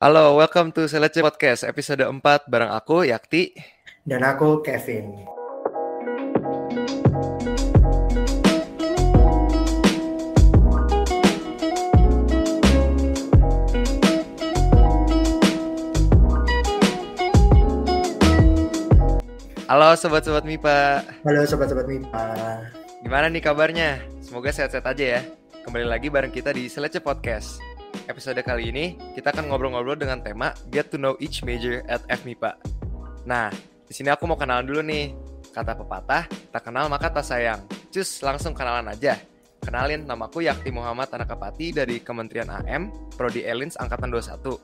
Halo, welcome to Selece Podcast episode 4 bareng aku Yakti dan aku Kevin. Halo sobat-sobat MIPA. Halo sobat-sobat MIPA. Gimana nih kabarnya? Semoga sehat-sehat aja ya. Kembali lagi bareng kita di Selece Podcast. Episode kali ini kita akan ngobrol-ngobrol dengan tema Get to know each major at FMIPA. Nah, di sini aku mau kenalan dulu nih. Kata pepatah, tak kenal maka tak sayang. Cus, langsung kenalan aja. Kenalin, namaku Yakti Muhammad Anakapati dari Kementerian AM, Prodi Elins Angkatan 21.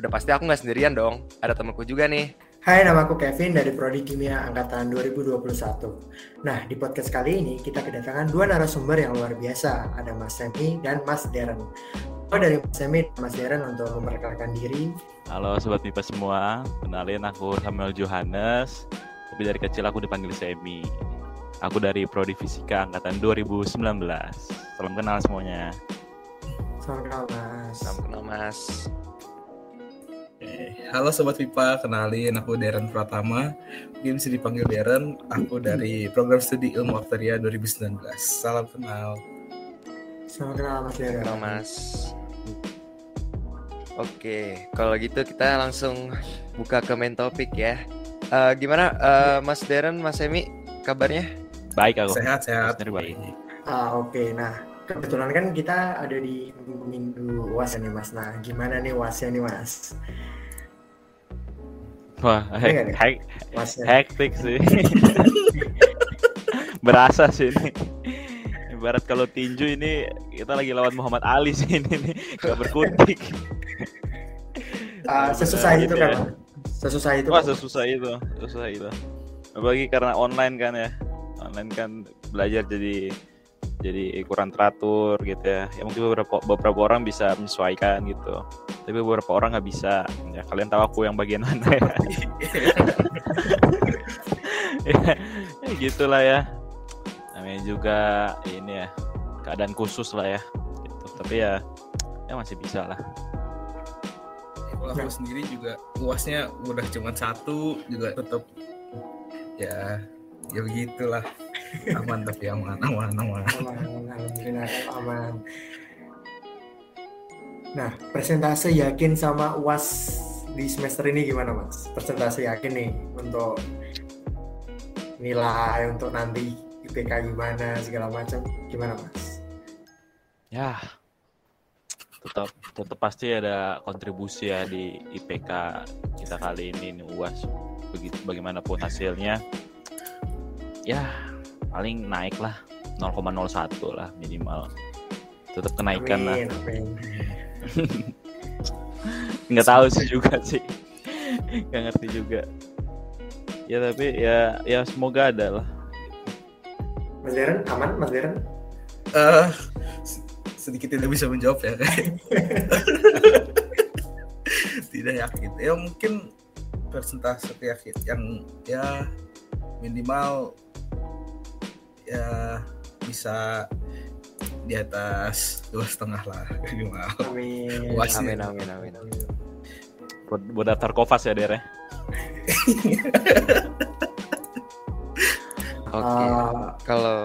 Udah pasti aku nggak sendirian dong, ada temanku juga nih. Hai, nama aku Kevin dari Prodi Kimia Angkatan 2021. Nah, di podcast kali ini kita kedatangan dua narasumber yang luar biasa. Ada Mas Semi dan Mas Deren. Oh dari Mas Semit, Mas Deren untuk memperkenalkan diri. Halo Sobat MIPA semua, kenalin aku Samuel Johannes, tapi dari kecil aku dipanggil Semi. Aku dari Prodi Fisika Angkatan 2019. Salam kenal semuanya. Salam kenal Mas. Salam kenal Mas. Halo Sobat MIPA, kenalin aku Deren Pratama. Mungkin bisa dipanggil Deren, aku dari program studi ilmu aktuaria 2019. Salam kenal. Salam kenal Mas Deren. Kenal Mas. Oke, kalau gitu kita langsung buka ke main topik ya. Uh, gimana uh, Mas Deren, Mas Semi kabarnya? Baik aku. Sehat, sehat. baik. Ah, oke. Okay. Nah, kebetulan kan kita ada di minggu UAS nih Mas. Nah, gimana nih UASnya nih Mas? Wah, hek, hek, hektik sih. Berasa sih ini. Ibarat kalau tinju ini kita lagi lawan Muhammad Ali sih ini nih, gak berkutik. Uh, sesusah itu kan, ya. sesusah itu. Wah, sesusah itu, sesusah itu. Apalagi karena online kan ya, online kan belajar jadi jadi kurang teratur gitu ya. Ya mungkin beberapa beberapa orang bisa menyesuaikan gitu, tapi beberapa orang nggak bisa. Ya kalian tahu aku yang bagian mana ya. ya, ya gitulah ya namanya juga ini ya keadaan khusus lah ya gitu. tapi ya ya masih bisa lah kalau aku sendiri juga luasnya udah cuma satu juga tetap ya ya begitulah aman tapi aman aman aman. Alhamdulillah aman. Nah presentase yakin sama uas di semester ini gimana mas? Presentase yakin nih untuk nilai untuk nanti IPK gimana segala macam. Gimana mas? Ya tetap tetap pasti ada kontribusi ya di IPK kita kali ini nih uas. Begitu bagaimanapun hasilnya. Ya paling naik lah 0,01 lah minimal tetap kenaikan amin, lah amin. nggak tahu sih juga sih nggak ngerti juga ya tapi ya ya semoga ada lah Mas Deren aman Mas Deren? Uh, sedikit tidak bisa menjawab ya. tidak yakin. Ya mungkin persentase yakin yang ya minimal ya bisa di atas dua setengah lah minimal. Amin. amin. Amin amin amin. Buat, buat daftar kofas ya Dere. Oke. Okay. Uh, kalau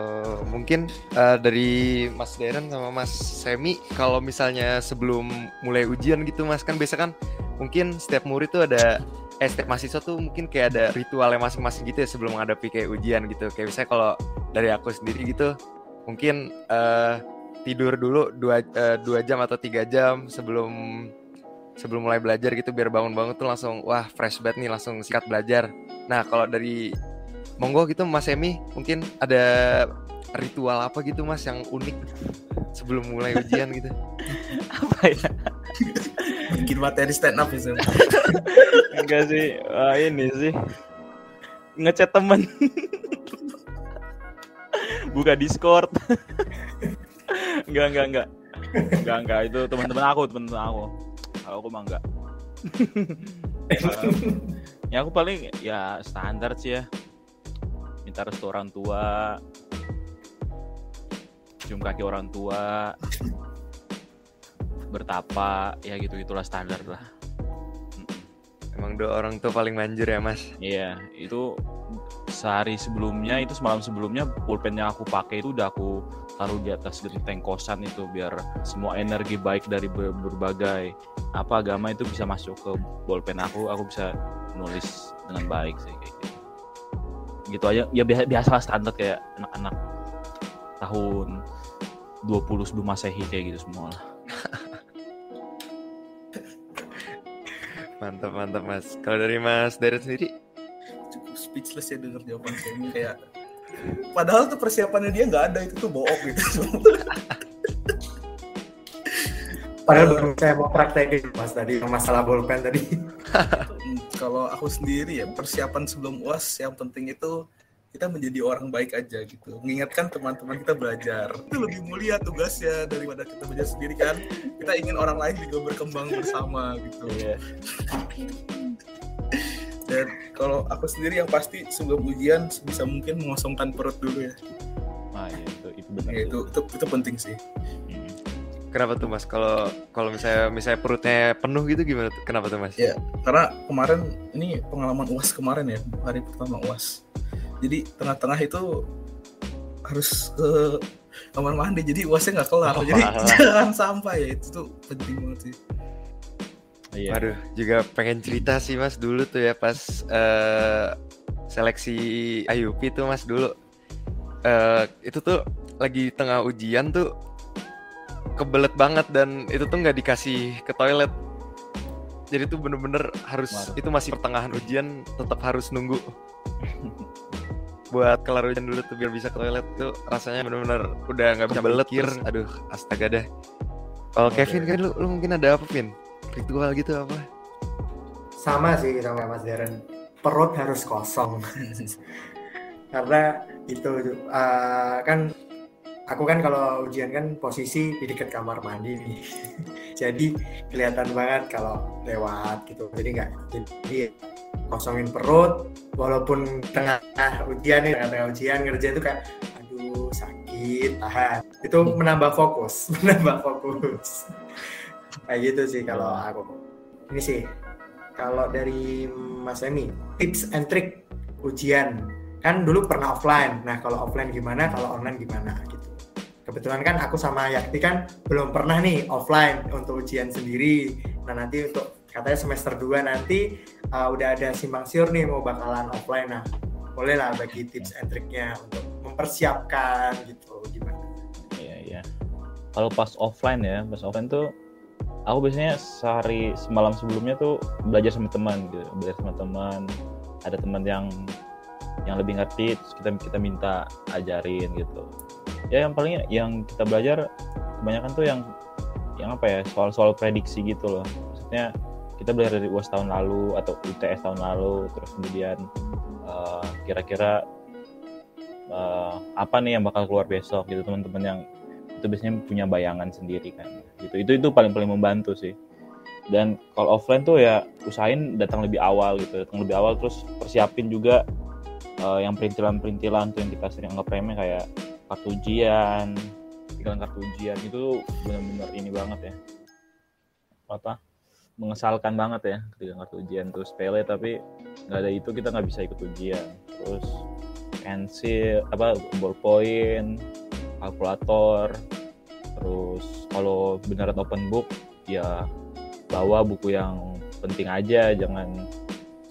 mungkin uh, dari Mas Deren sama Mas Semi, kalau misalnya sebelum mulai ujian gitu, Mas kan biasa kan mungkin setiap murid tuh ada eh setiap mahasiswa tuh mungkin kayak ada ritualnya masing-masing gitu ya sebelum menghadapi kayak ujian gitu. Kayak misalnya kalau dari aku sendiri gitu, mungkin uh, tidur dulu dua uh, dua jam atau tiga jam sebelum sebelum mulai belajar gitu biar bangun-bangun tuh langsung wah fresh banget nih langsung sikat belajar. Nah kalau dari monggo gitu Mas Emi mungkin ada ritual apa gitu Mas yang unik sebelum mulai ujian gitu apa ya bikin materi stand up itu enggak sih. Wah, ini sih. Ngechat temen. Buka discord. Enggak enggak enggak enggak enggak itu teman-teman aku teman-teman aku. Aku mah enggak ya aku paling ya standar sih ya. Minta restu orang tua. Cium kaki orang tua. Bertapa. Ya gitu gitulah standar lah Emang dua orang tuh paling manjur ya mas. Iya, itu sehari sebelumnya itu semalam sebelumnya pulpen yang aku pakai itu udah aku taruh di atas genteng kosan itu biar semua energi baik dari ber- berbagai apa agama itu bisa masuk ke bolpen aku, aku bisa nulis dengan baik sih kayak gitu. Gitu aja, ya biasa, biasa standar kayak anak-anak tahun 20 sebelum masehi kayak gitu semua lah. Mantap mantap mas. Kalau dari mas Deret sendiri, cukup speechless ya denger jawaban Semi kayak padahal tuh persiapannya dia nggak ada itu tuh bohong gitu Padahal baru saya mau praktekin mas tadi yang masalah bolpen tadi. Kalau aku sendiri ya persiapan sebelum uas yang penting itu kita menjadi orang baik aja gitu mengingatkan teman-teman kita belajar itu lebih mulia tugasnya daripada kita belajar sendiri kan kita ingin orang lain juga berkembang bersama gitu Iya. dan kalau aku sendiri yang pasti sebelum ujian sebisa mungkin mengosongkan perut dulu ya Nah, iya, itu itu benar. Ya, itu, itu itu penting sih Hmm. kenapa tuh mas? Kalau kalau misalnya misalnya perutnya penuh gitu gimana? tuh? Kenapa tuh mas? Ya. karena kemarin ini pengalaman uas kemarin ya hari pertama uas jadi tengah-tengah itu harus ke kamar mandi jadi uasnya nggak kelar Oh, jadi jangan sampai ya itu tuh penting banget sih Iya. Waduh, juga pengen cerita sih mas dulu tuh ya pas eh, seleksi IUP tuh mas dulu. Eh, itu tuh lagi tengah ujian tuh kebelet banget dan itu tuh nggak dikasih ke toilet. Jadi tuh bener-bener harus Waduh. itu masih pertengahan ujian tetap harus nunggu buat kelar ujian dulu tuh biar bisa ke toilet tuh rasanya bener-bener udah nggak bisa belekir. Aduh, astaga dah. Kalau Oke. Kevin kan lu, lu mungkin ada apa Vin? Ritual gitu apa? Sama sih sama Mas Darren. Perut harus kosong. Karena itu uh, kan aku kan kalau ujian kan posisi di dekat kamar mandi nih. jadi kelihatan banget kalau lewat gitu. Jadi nggak jadi kosongin perut walaupun tengah ujian nih tengah-tengah ujian ngerjain itu kayak aduh sakit tahan. Itu menambah fokus menambah fokus. Kayak gitu sih kalau aku. Ini sih kalau dari Mas Emi tips and trick ujian. Kan dulu pernah offline. Nah kalau offline gimana kalau online gimana gitu. Kebetulan kan aku sama Yakti kan belum pernah nih offline untuk ujian sendiri. Nah nanti untuk katanya semester 2 nanti uh, udah ada simpang siur nih mau bakalan offline nah boleh lah bagi tips and triknya untuk mempersiapkan gitu gimana Iya, iya. Kalau pas offline ya, pas offline tuh aku biasanya sehari semalam sebelumnya tuh belajar sama teman gitu, belajar sama teman. Ada teman yang yang lebih ngerti, terus kita kita minta ajarin gitu. Ya yang paling yang kita belajar kebanyakan tuh yang yang apa ya soal-soal prediksi gitu loh. Maksudnya kita belajar dari UAS tahun lalu atau UTS tahun lalu, terus kemudian eh, kira-kira eh, apa nih yang bakal keluar besok gitu teman-teman yang itu biasanya punya bayangan sendiri kan. Gitu. Itu itu paling paling membantu sih. Dan kalau offline tuh ya usahain datang lebih awal gitu datang lebih awal terus persiapin juga eh, yang perintilan-perintilan tuh yang kita sering anggap remeh kayak kartu ujian tinggalan kartu ujian. Itu benar-benar ini banget ya. Apa mengesalkan banget ya ketika kartu ujian. Tuh sepele tapi nggak ada itu kita nggak bisa ikut ujian. Terus pensil apa ballpoint kalkulator. Terus kalau beneran open book ya bawa buku yang penting aja. Jangan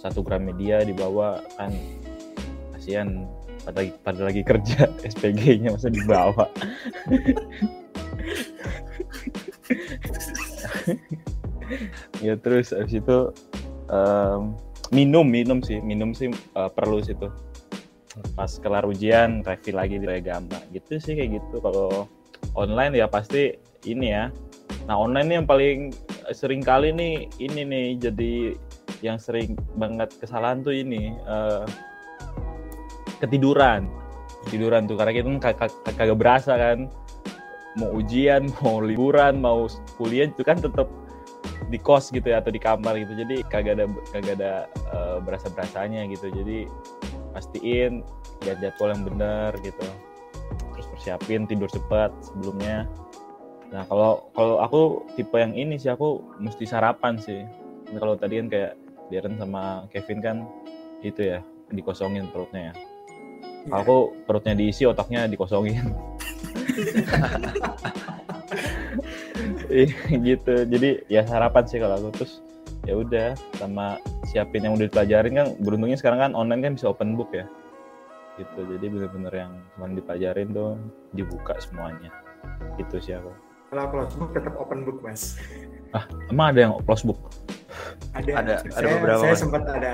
satu gram media dibawa kan kasihan. Pada lagi, pada lagi kerja SPG-nya masa dibawa ya terus abis itu em, minum minum sih minum sih eh, perlu sih tuh. Pas kelar ujian review lagi di agama gitu sih kayak gitu. Kalau online ya pasti ini ya. Nah online nih yang paling sering kali nih ini nih jadi yang sering banget kesalahan tuh ini eh, ketiduran. Ketiduran tuh karena kita kan kag- kag- kagak berasa kan. Mau ujian mau liburan mau kuliah itu kan tetap di kos gitu ya atau di kamar gitu. Jadi kagak ada kagak ada eh, berasa berasanya gitu. Jadi pastiin lihat jadwal yang benar gitu. Terus persiapin tidur cepat sebelumnya. Nah kalau kalau aku tipe yang ini sih aku mesti sarapan sih. Nah, kalau tadi kan kayak Darren sama Kevin kan itu ya dikosongin perutnya ya. Kalau aku perutnya diisi, otaknya dikosongin. Iya, gitu. Jadi ya harapan sih kalau aku terus ya udah sama siapin yang udah dipelajarin kan beruntungnya sekarang kan online kan bisa open book ya gitu jadi bener-bener yang cuma dipelajarin tuh dibuka semuanya itu sih aku Kalau close book tetap open book mas. emang ada yang close book Ada, Ada- ada saya, beberapa, Saya Mas. sempat ada.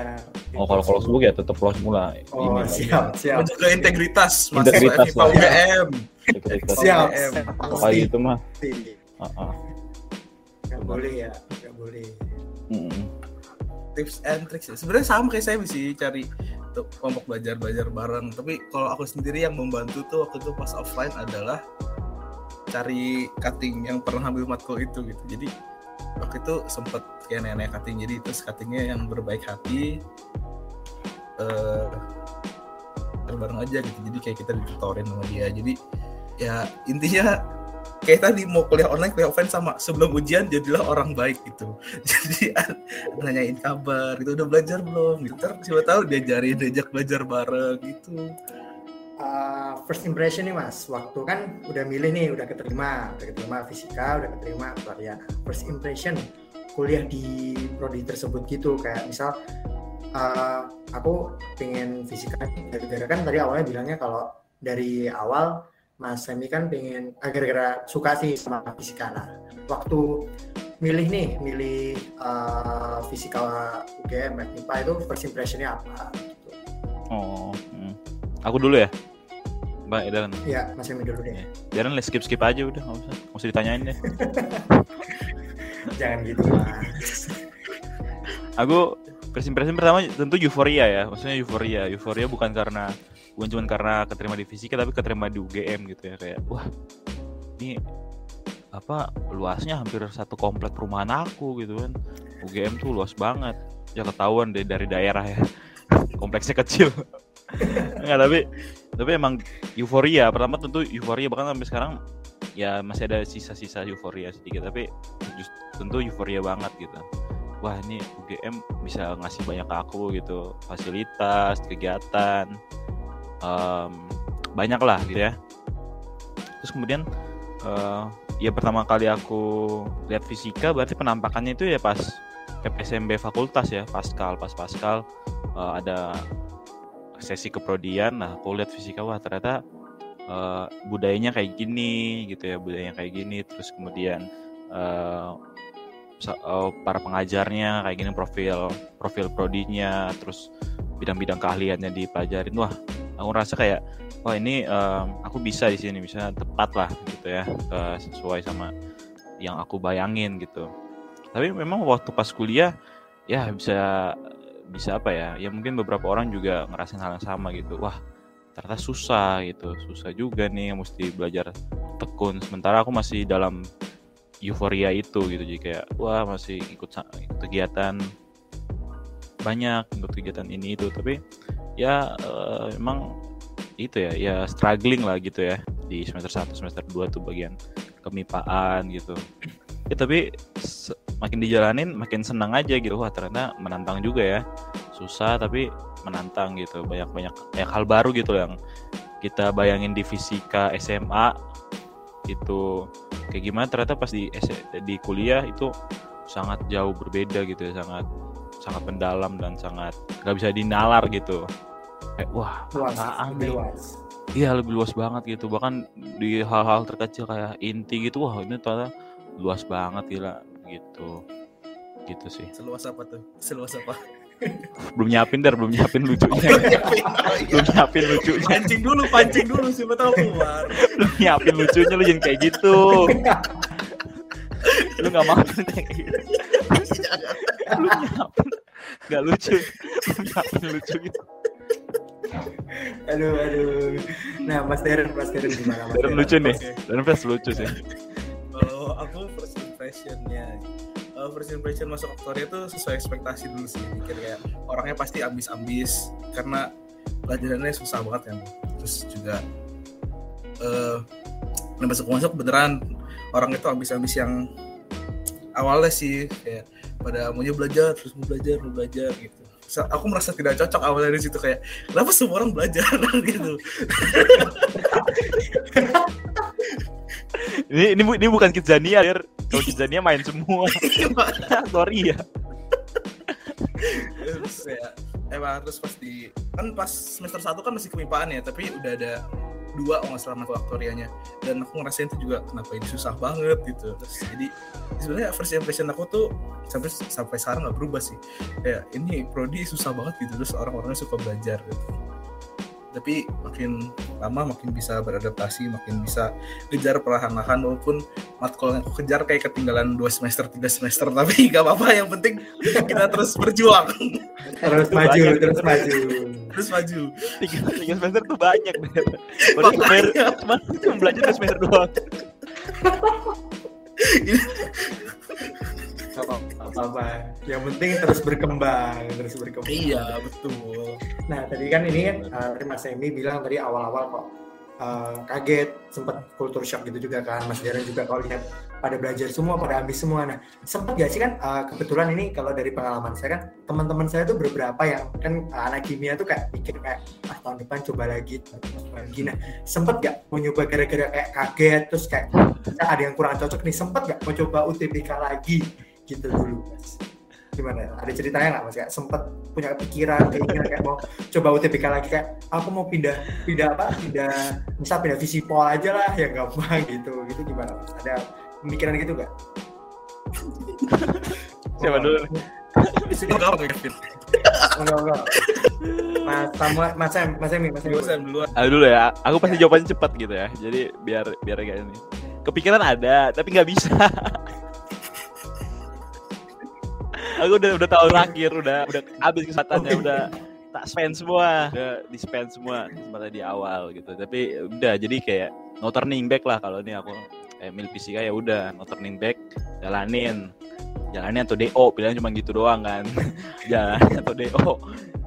oh kalau close book ya tetap close mula Oh Ini siap siap Menjaga integritas Integritas mahasiswa lah. UGM. Integritas. siap. Kalau kayak gitu mah. Uh-uh. Nggak boleh ya, nggak boleh. Mm-mm. Tips and tricks ya. Sebenarnya sama kayak saya sih cari tuh kelompok belajar belajar bareng. Tapi kalau aku sendiri yang membantu tuh waktu itu pas offline adalah cari cutting yang pernah ambil matkul itu gitu. Jadi waktu itu sempet kayak nenek cutting jadi terus cuttingnya yang berbaik hati eh bareng aja gitu jadi kayak kita ditutorin sama dia jadi ya intinya kayak tadi mau kuliah online kuliah offline sama. Sebelum ujian jadilah orang baik gitu. Jadi nanyain kabar gitu udah belajar belum? Gitu. Ntar siapa tahu diajarin diajak belajar bareng gitu. Uh, first impression nih mas, waktu kan udah milih nih, udah keterima, udah keterima fisika, udah keterima. Nah, First impression kuliah di prodi tersebut gitu, kayak misal uh, aku pengen fisika gara-gara kan tadi awalnya bilangnya kalau dari awal Mas Semi kan pengen ah, gara-gara suka sih sama fisika. Nah, waktu milih nih, milih uh, fisika UGM, MIPA itu first impressionnya apa? Gitu. oh mm. aku dulu ya mbak Darren Ya, Mas Semi dulu deh. Darren let's skip skip aja udah nggak usah nggak usah ditanyain deh Jangan gitu mas. aku first impression pertama tentu euforia ya maksudnya euforia euforia bukan karena bukan cuma karena keterima di fisika tapi keterima di UGM gitu ya kayak wah ini apa luasnya hampir satu komplek perumahan aku gitu kan. UGM tuh luas banget. Ya ketahuan deh dari daerah ya. Kompleksnya kecil. Enggak tapi tapi emang euforia. Pertama tentu euforia bahkan sampai sekarang ya masih ada sisa-sisa euforia sedikit tapi just, tentu euforia banget gitu. Wah ini UGM bisa ngasih banyak ke aku gitu. Fasilitas kegiatan em, banyak lah gitu ya. Terus kemudian eh, ya pertama kali aku lihat fisika berarti penampakannya itu ya pas PPSMB fakultas ya Pascal pas Pascal eh, ada sesi keprodian nah aku lihat fisika wah ternyata eh, budayanya kayak gini gitu ya budayanya kayak gini. Terus kemudian eh, para pengajarnya kayak gini profil profil prodinya terus bidang-bidang keahliannya dipelajarin wah aku ngerasa kayak wah ini em, aku bisa di sini bisa tepat lah gitu ya sesuai sama yang aku bayangin gitu. Tapi memang waktu pas kuliah ya bisa bisa apa ya ya mungkin beberapa orang juga ngerasain hal yang sama gitu. Wah ternyata susah gitu. Susah juga nih mesti belajar tekun. Sementara aku masih dalam euforia itu gitu. Jadi kayak wah masih ikut, kegiatan banyak ikut kegiatan ini itu. Tapi ya eh, emang itu ya ya struggling lah gitu ya. Di semester 1 semester 2 tuh bagian kemipaan gitu. Ya tapi makin dijalanin makin senang aja gitu. Wah ternyata menantang juga ya. Susah tapi menantang gitu. Banyak banyak banyak hal baru gitu yang kita bayangin di fisika SMA itu kayak gimana? Ternyata pas di di kuliah itu sangat jauh berbeda gitu ya sangat sangat mendalam dan sangat nggak bisa dinalar gitu. Kayak wah. Luas. Apaan lebih luas. Iya lebih luas banget gitu. Bahkan di hal-hal terkecil kayak inti gitu wah ini ternyata luas banget gila gitu. Gitu sih. Seluas apa tuh? Seluas apa? Belum nyiapin dar. Belum nyiapin lucunya. Belum nyiapin. Lucunya. Pancing dulu pancing dulu siapa tahu keluar. Belum nyiapin lucunya lu jangan kayak gitu. Lu nggak mau. kayak gitu lu nyiapin nggak lucu. Lu nyiapin lucu gitu. Aduh aduh. Nah Mas Deren Mas Deren gimana? Mas Darren lucu nih. Oke. dan Fes lucu sih. Kalau aku first impressionnya uh, first impression masuk aktoria tuh sesuai ekspektasi dulu sih. Mikir kayak orangnya pasti ambis-ambis karena pelajarannya susah banget kan. Terus juga eh uh, masuk masuk beneran. Orang itu ambis-ambis yang awalnya sih kayak pada maunya belajar terus mau belajar mau belajar gitu Sa- aku merasa tidak cocok awalnya dari situ kayak kenapa semua orang belajar gitu Ini ini, bu- ini bukan Kidzania, Der. Kalau Kidzania main semua. Sorry ya. terus ya emang terus pas di kan pas semester 1 kan masih kemipaan ya tapi udah ada dua nggak salah mata aktorianya dan aku ngerasain itu juga kenapa ini susah banget gitu. Terus jadi sebenarnya first impression aku tuh sampai sampai sekarang nggak berubah sih. Kayak ini prodi susah banget gitu terus orang-orangnya suka belajar gitu tapi makin lama makin bisa beradaptasi makin bisa kejar perlahan-lahan walaupun matkul yang aku kejar kayak ketinggalan dua semester tiga semester tapi nggak apa-apa yang penting kita terus berjuang terus maju banyak. terus maju terus maju Tiga, tiga semester tuh banyak. Padahal cuma, cuma, cuma belajar dua semester doang. Gak apa-apa yang penting terus berkembang terus berkembang. Iya betul. Nah tadi kan ini kan uh, Mas Emi bilang tadi awal-awal kok uh, kaget sempat culture shock gitu juga kan Mas Darren juga kalau lihat pada belajar semua pada habis semua. Nah sempat gak sih kan uh, kebetulan ini kalau dari pengalaman saya kan teman-teman saya tuh beberapa yang kan uh, anak kimia tuh kayak pikir kayak ah tahun depan coba lagi coba lagi. Nah sempat gak mau nyoba gara-gara kayak kaget terus kayak "Ah, ada yang kurang cocok nih. Sempat gak mau coba UTBK lagi gitu dulu mas gimana ada ceritanya nggak mas kayak sempat punya pikiran keinginan kayak mau coba UTBK lagi kayak aku mau pindah pindah apa pindah misal pindah visipol aja lah yang gampang gitu gitu gimana mas ada pemikiran gitu gak? Siapa dulu? ya Enggak enggak. Mas Samuel, Mas Em, Mas Emi, Mas Emi. dulu dulu ya. Aku pasti jawabannya cepat gitu ya. Jadi biar biar kayak ini. Kepikiran ada, tapi nggak bisa. Aku udah udah tahun terakhir, udah udah habis kesempatannya, udah tak spend semua, udah di spend semua kesempatan di awal gitu. Tapi udah jadi kayak no turning back lah kalau ini aku eh, milih fisika ya udah no turning back, jalanin. Jalanin atau DO, pilihan cuma gitu doang kan. Jalanin atau DO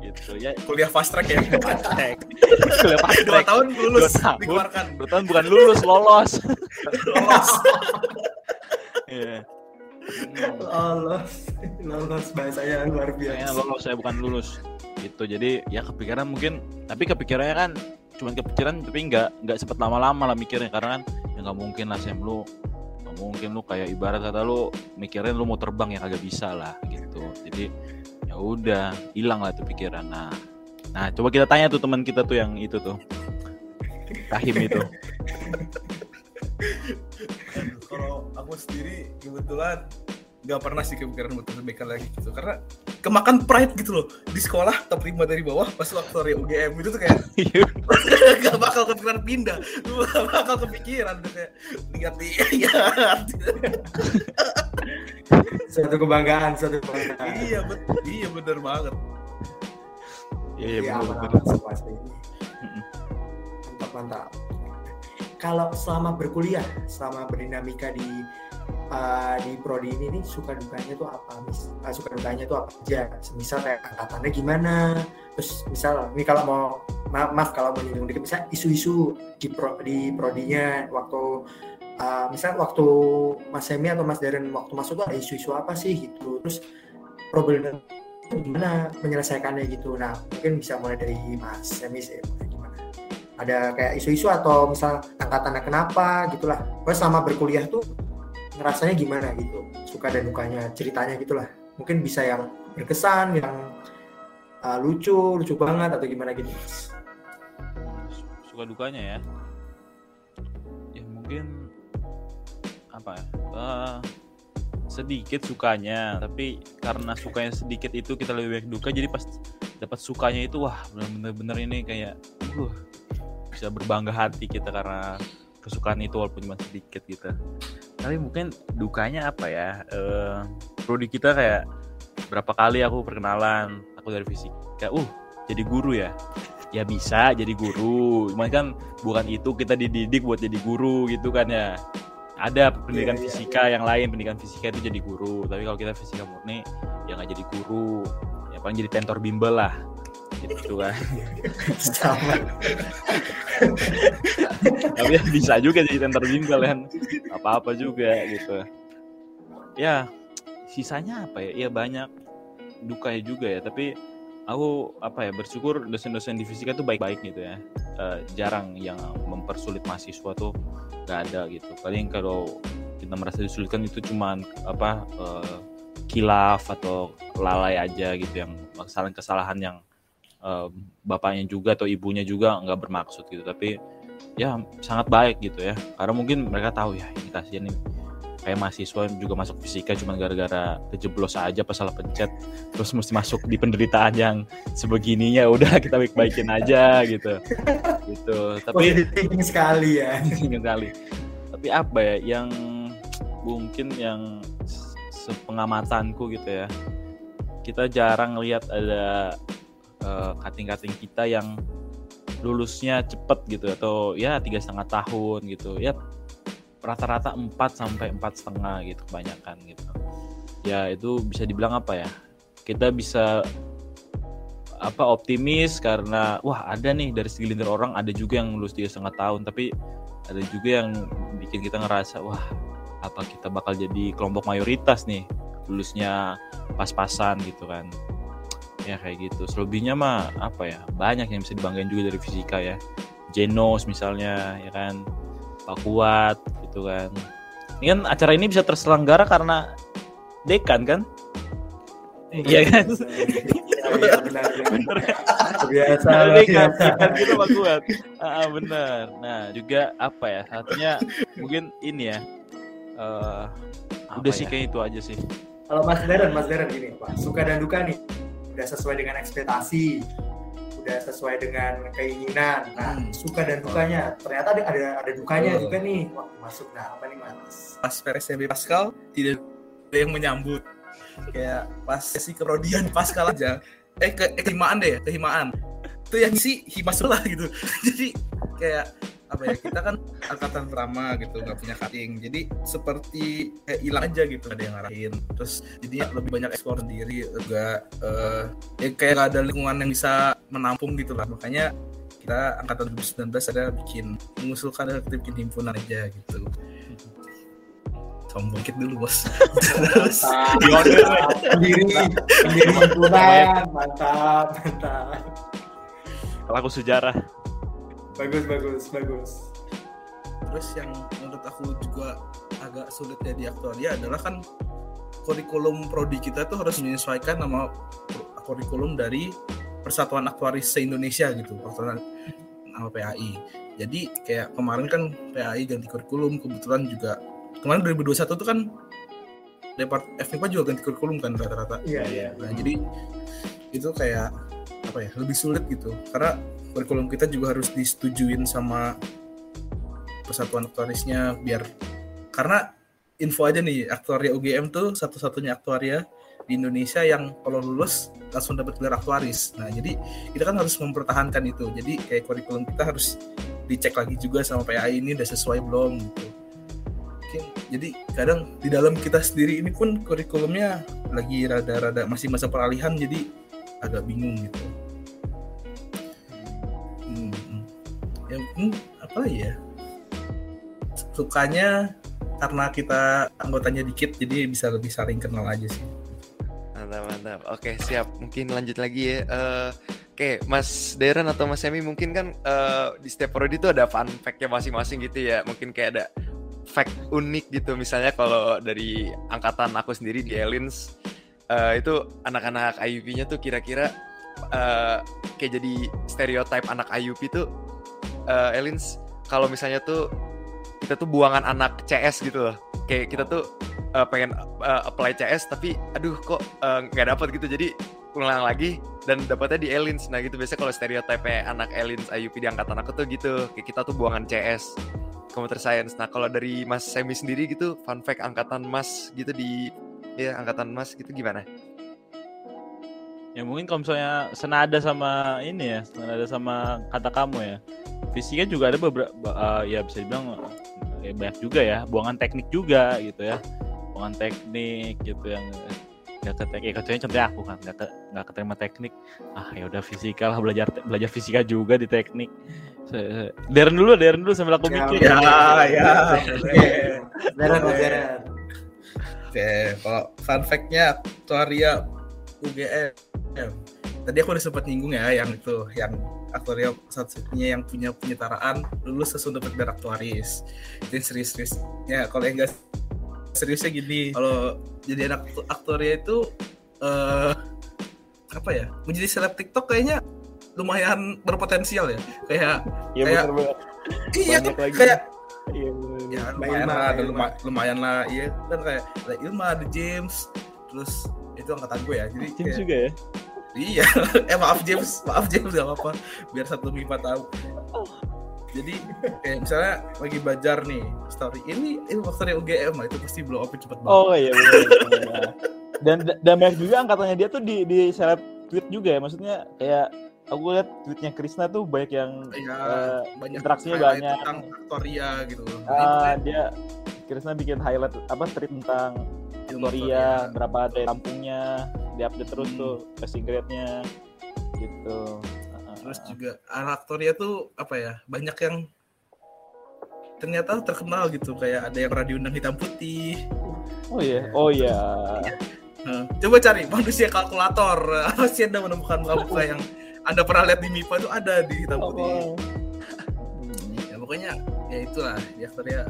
gitu ya. kuliah fast track ya Kuliah fast dua track. tahun lulus Dua tahun. dikeluarkan Dua tahun bukan lulus, lolos. lolos Iya. Lolos, lolos bahasanya luar Kayaknya biasa. lolos saya bukan lulus. Gitu. Jadi ya kepikiran mungkin tapi kepikirannya kan cuman kepikiran tapi nggak nggak sempet lama-lama lah mikirnya karena kan ya nggak mungkin lah Sam lu nggak mungkin lu kayak ibarat kata lu mikirin lu mau terbang ya kagak bisa lah gitu jadi ya udah hilang lah tuh pikiran nah nah coba kita tanya tuh teman kita tuh yang itu tuh Rahim itu kalau aku sendiri kebetulan nggak pernah sih kepikiran buat UTBK lagi gitu. Karena kemakan pride gitu loh. Di sekolah top 5 dari bawah pas waktu area UGM itu tuh kayak gak bakal kepikiran pindah. Gak bakal kepikiran tuh kayak lihat lihat Suatu kebanggaan, suatu kebanggaan. iya bet iya bener banget. Iya iya Iya, betul betul semua pasti. Mantap, mantap. Kalau selama berkuliah, selama berdinamika di uh, di prodi ini nih suka dukanya tuh apa uh, suka dukanya tuh apa aja? Misal kayak angkatannya gimana? Terus misal ini kalau mau maaf, maaf kalau mau nyinggung dikit misal isu-isu di pro, di prodinya waktu uh, misal waktu Mas Semi atau Mas Darren waktu masuk tuh ada isu-isu apa sih gitu? Terus problem gimana menyelesaikannya gitu. Nah mungkin bisa mulai dari Mas Semi sih ada kayak isu-isu atau misal angkatannya kenapa gitulah. Pokoknya selama berkuliah tuh ngerasanya gimana gitu suka dan dukanya ceritanya gitulah. Mungkin bisa yang berkesan yang uh, lucu lucu banget atau gimana gitu. Suka dukanya ya? Ya mungkin apa ya eh, sedikit sukanya tapi karena sukanya sedikit itu kita lebih banyak duka jadi pas dapat sukanya itu wah bener-bener ini kayak uh, bisa berbangga hati kita karena kesukaan itu walaupun cuma sedikit gitu. Tapi mungkin dukanya apa ya? Eh prodi kita kayak berapa kali aku perkenalan aku dari fisika uh jadi guru ya? Ya bisa jadi guru. Cuman kan bukan itu kita dididik buat jadi guru gitu kan ya. Ada pendidikan Iya, iya, fisika yang lain pendidikan fisika itu jadi guru. Tapi kalau kita fisika murni ya nggak jadi guru. Ya paling jadi tentor bimbel lah gitu kan sama tapi ya bisa juga jadi tentor bimbel kan apa apa juga gitu ya sisanya apa ya? Ya banyak dukanya juga ya. Tapi aku apa ya bersyukur dosen-dosen di fisika tuh baik-baik gitu ya. Eh, jarang yang mempersulit mahasiswa tuh nggak ada gitu. Paling kalau kita merasa disulitkan itu cuman apa eh, kilaf atau lalai aja gitu yang kesalahan-kesalahan yang bapaknya juga atau ibunya juga nggak bermaksud gitu. Tapi ya sangat baik gitu ya. Karena mungkin mereka tahu ya ini kasihan nih kayak mahasiswa juga masuk fisika cuma gara-gara kejeblos aja pas salah pencet terus mesti masuk di penderitaan yang sebegininya udah kita baik-baikin aja gitu gitu tapi thinking sekali ya. Ingin kali tapi apa ya yang mungkin yang se- sepengamatanku gitu ya kita jarang lihat ada eh, kating-kating kita yang lulusnya cepet gitu atau ya tiga setengah tahun gitu. Ya rata-rata 4 sampai empat setengah gitu kebanyakan gitu. Ya itu bisa dibilang apa ya? Kita bisa apa optimis karena wah ada nih dari segelintir orang ada juga yang lulus tiga setengah tahun tapi ada juga yang bikin kita ngerasa wah apa kita bakal jadi kelompok mayoritas nih lulusnya pas-pasan gitu kan ya kayak gitu. Selebihnya mah apa ya banyak yang bisa dibanggain juga dari fisika ya. Genos misalnya ya kan. Pak Kuat gitu kan. Ini kan acara ini bisa terselenggara karena dekan kan? Iya kan? Iya, benar, benar. Biasa, dekan biasa. dekan kita Pak Kuat. Ah, benar. Nah juga apa ya satunya mungkin ini ya eh, udah sih kayak itu aja sih. Kalau Mas Deren, Mas Deren gini, Pak. Suka dan duka nih. Udah sesuai dengan ekspektasi. Udah sesuai dengan keinginan. Nah, Hmm. suka dan dukanya. Ternyata ada ada, ada dukanya Betul. juga nih. Wah, masuk. Nah, apa nih, Mas? pas PSMB Pascal tidak ada yang menyambut kayak pas sesi keprodian Pascal aja eh ke eh, kehimaan deh ya kehimaan itu yang sih himas lah gitu jadi kayak apa ya kita kan angkatan pertama gitu nggak punya cutting. Jadi seperti kayak hilang aja gitu ada yang ngarahin. Terus jadi lebih banyak ekspor sendiri juga eh ya kayak nggak ada lingkungan yang bisa menampung gitu lah. Makanya kita angkatan 2019 ada bikin mengusulkan ada bikin himpunan aja gitu. Sombong dikit dulu bos. Mantap. Pionir, Sendiri, sendiri himpunan. Mantap, mantap. pelaku sejarah Bagus, bagus, bagus. terus yang menurut aku juga agak sulit ya di aktuaria adalah kan kurikulum prodi kita tuh harus menyesuaikan sama kurikulum dari Persatuan Aktuaris se-Indonesia gitu persatuan sama PAI jadi kayak kemarin kan PAI ganti kurikulum kebetulan juga kemarin 2021 tuh kan Depart FMIPA juga ganti kurikulum kan rata-rata Iya, iya. Nah, jadi itu kayak apa ya lebih sulit gitu karena kurikulum kita juga harus disetujuin sama persatuan aktuarisnya biar karena info aja nih aktuaria UGM tuh satu-satunya aktuaria di Indonesia yang kalau lulus langsung dapat gelar aktuaris. Nah jadi kita kan harus mempertahankan itu. Jadi kayak kurikulum kita harus dicek lagi juga sama PAI ini udah sesuai belum gitu. Mungkin jadi kadang di dalam kita sendiri ini pun kurikulumnya lagi rada-rada masih masa peralihan jadi agak bingung gitu. Ya, hmm, apa ya? Sukanya karena kita anggotanya dikit jadi bisa lebih saling kenal aja sih. Mantap, mantap. Oke, siap. Mungkin lanjut lagi ya. Eh, Oke, Mas Deren atau Mas Semi mungkin kan eh, di setiap prodi itu ada fun fact-nya masing-masing gitu ya. Mungkin kayak ada fact unik gitu. Misalnya kalau dari angkatan aku sendiri di Elins, eh, itu anak-anak IUP-nya tuh kira-kira eh, kayak jadi stereotype anak IUP tuh eh, Elins kalau misalnya tuh kita tuh buangan anak CS gitu loh. Kayak kita tuh eh, pengen eh, apply CS tapi aduh kok nggak dapat gitu. Jadi ulang lagi dan dapatnya di Elins. Nah gitu biasanya kalau stereotype anak Elins IUP di angkatan aku tuh gitu. Kayak kita tuh buangan CS computer science. Nah kalau dari Mas Semi sendiri gitu fun fact angkatan Mas gitu di ya angkatan Mas gitu gimana ya mungkin kalau misalnya senada sama ini ya senada sama kata kamu ya fisika juga ada beberapa ya bisa dibilang ya banyak juga ya buangan teknik juga gitu ya buangan teknik gitu yang nggak ke teknik kecuali contohnya aku kan nggak ke nggak keterima teknik ah ya udah fisika lah belajar belajar fisika juga di teknik Deren dulu Deren dulu sambil aku Ya, mikir Ya, ya. Oke. Deren, Mas Deren. Oke, kalau fun fact-nya aktuaria UGM. Tadi aku udah sempat nyinggung ya yang itu, yang aktuaria satu-satunya yang punya penyetaraan lulus dapat gelar aktuaris. Jadi serius-serius. Ya, kalau yang enggak seriusnya gini, kalau jadi anak aktuaria itu eh apa ya? Menjadi seleb TikTok kayaknya lumayan berpotensial ya. Kayak Iya Kayak- bener iya kan kayak Iya ya lumayan Ilma, lah, Ilma. luma- lumayan lah, iya kan kayak ada Ilma, ada James, terus itu angkatan gue ya, jadi James kayak, juga ya. Iya, eh maaf James, maaf James gak apa-apa, biar satu mipa tahu. Jadi kayak misalnya lagi belajar nih story ini ini story UGM lah itu pasti blow up cepet banget. Oh iya bener, bener. Dan dan banyak juga angkatannya dia tuh di di seleb tweet juga ya. Maksudnya kayak aku lihat tweetnya Krisna tuh banyak yang Iya, eh, banyak interaksinya banyak. tentang aktoria gitu. Jadi ah, makanya dia Krisna bikin highlight apa tweet tentang ilmu Victoria, berapa ada kampungnya, diupdate terus Hmm. tuh passing grade-nya gitu. Terus juga anak tuh apa ya banyak yang ternyata terkenal gitu kayak ada yang radio undang hitam putih. Oh iya, oh iya. Nah, coba cari manusia kalkulator. Pasti anda menemukan muka-muka yang anda pernah lihat di MIPA itu ada di hitam putih. Oh. Ya pokoknya ya itulah di aktoria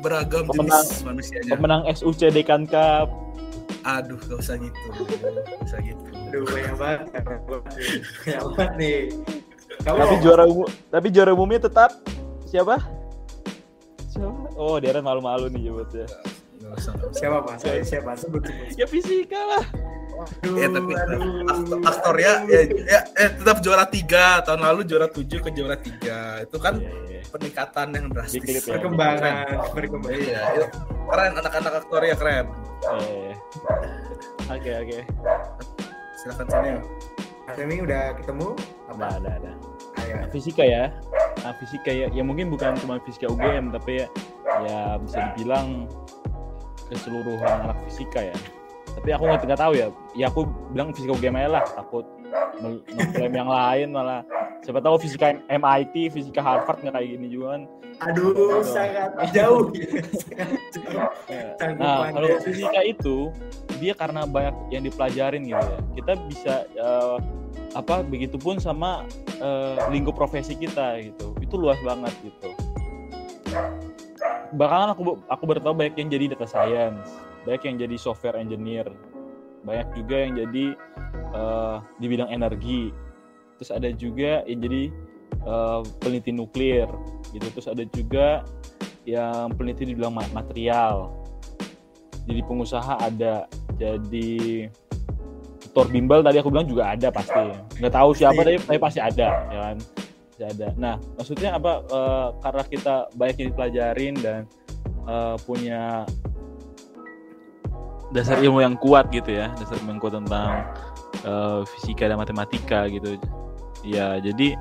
beragam Pemenang- jenis manusianya. Pemenang SUC Dekan Cup. Aduh, gak usah gitu, gak usah gitu. Aduh, banyak banget. Banyak banget nih. Kamu Tapi juara umum, tapi juara umumnya tetap siapa? Siapa? Oh, Darren malu-malu nih. Gak usah, gak usah. siapa mas? Saya siapa? Sebut sebut. Ya fisika lah. Aduh, Ya tapi aduh. ya, ya, eh, tetap juara tiga tahun lalu juara tujuh ke juara tiga itu kan Iya, iya. peningkatan yang drastis. Dikit ya. perkembangan, perkembangan. Iya, iya. keren anak-anak aktoria keren. Iya. Oke, oke. Silakan sini. Emi udah ketemu? Ada, ada, ada. Ayo. Nah, fisika ya. Nah, fisika ya, ya mungkin bukan cuma fisika UGM tapi ya, ya bisa dibilang keseluruhan anak fisika ya. Tapi aku nggak nggak tahu ya. Ya aku bilang fisika UGM aja lah. Takut ngeklaim yang lain malah. Siapa tahu fisika MIT, fisika Harvard nggak kayak gini juga kan. Aduh, sangat jauh. Sangat jauh. Sanggup Nah, kalau fisika itu dia karena banyak yang dipelajarin gitu ya. Kita bisa eh, apa begitupun sama eh, lingkup profesi kita gitu. Itu luas banget gitu. Bakalan aku aku baru tahu banyak yang jadi data science, banyak yang jadi software engineer, banyak juga yang jadi eh, di bidang energi. Terus ada juga yang jadi eh, peneliti nuklir gitu. Terus ada juga yang peneliti di bidang ma- material. Jadi pengusaha ada. Jadi tutor bimbel tadi aku bilang juga ada pasti. Nggak tahu siapa tapi, tapi pasti ada ya kan? Pasti ada. Nah maksudnya apa? Eh, karena kita banyak yang dipelajarin dan eh, punya dasar ilmu yang kuat gitu ya dasar ilmu yang kuat tentang eh, fisika dan matematika gitu. Ya jadi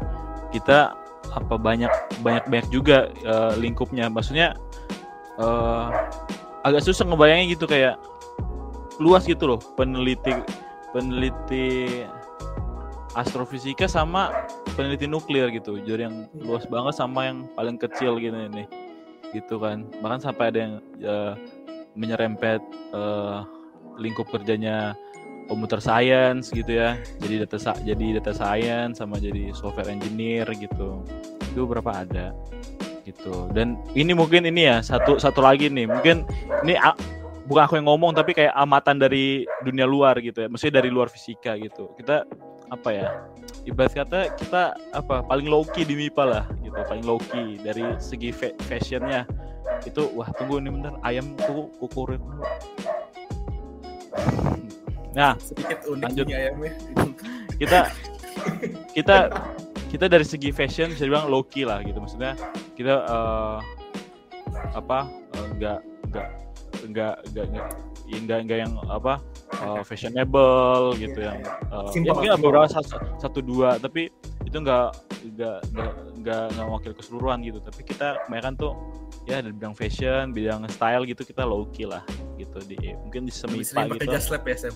kita apa banyak banyak banyak juga eh, lingkupnya. Maksudnya eh, agak susah ngebayangin gitu kayak luas gitu loh peneliti peneliti astrofisika sama peneliti nuklir gitu. Jadi yang luas banget sama yang paling kecil gitu ini gitu kan. Bahkan sampai ada yang eh, menyerempet eh, lingkup kerjanya komputer science gitu ya. Jadi data sa- jadi data science sama jadi software engineer gitu. Itu berapa ada? Gitu. Dan ini mungkin ini ya satu satu lagi nih. Mungkin ini bukan aku yang ngomong tapi kayak amatan dari dunia luar gitu ya. Maksudnya dari luar fisika gitu. Kita apa ya ibarat kata kita apa paling low key di MIPA lah gitu paling low key dari segi fa- fashionnya itu wah tunggu nih bentar ayam tuh kukurin dulu nah Sedikit unik Lanjut. ini ayamnya. kita kita kita dari segi fashion bisa dibilang low key lah gitu maksudnya kita eh, apa eh, nggak nggak nggak nggak nggak nggak nggak yang apa eh, fashionable gitu yang eh, Simple, ya mungkin simple. beberapa satu, satu dua tapi itu nggak nggak nggak nggak mewakili keseluruhan gitu tapi kita kebanyakan tuh ya dari bidang fashion bidang style gitu kita low key lah gitu di mungkin di semipa sering pakai gitu jas lab ya, Sam.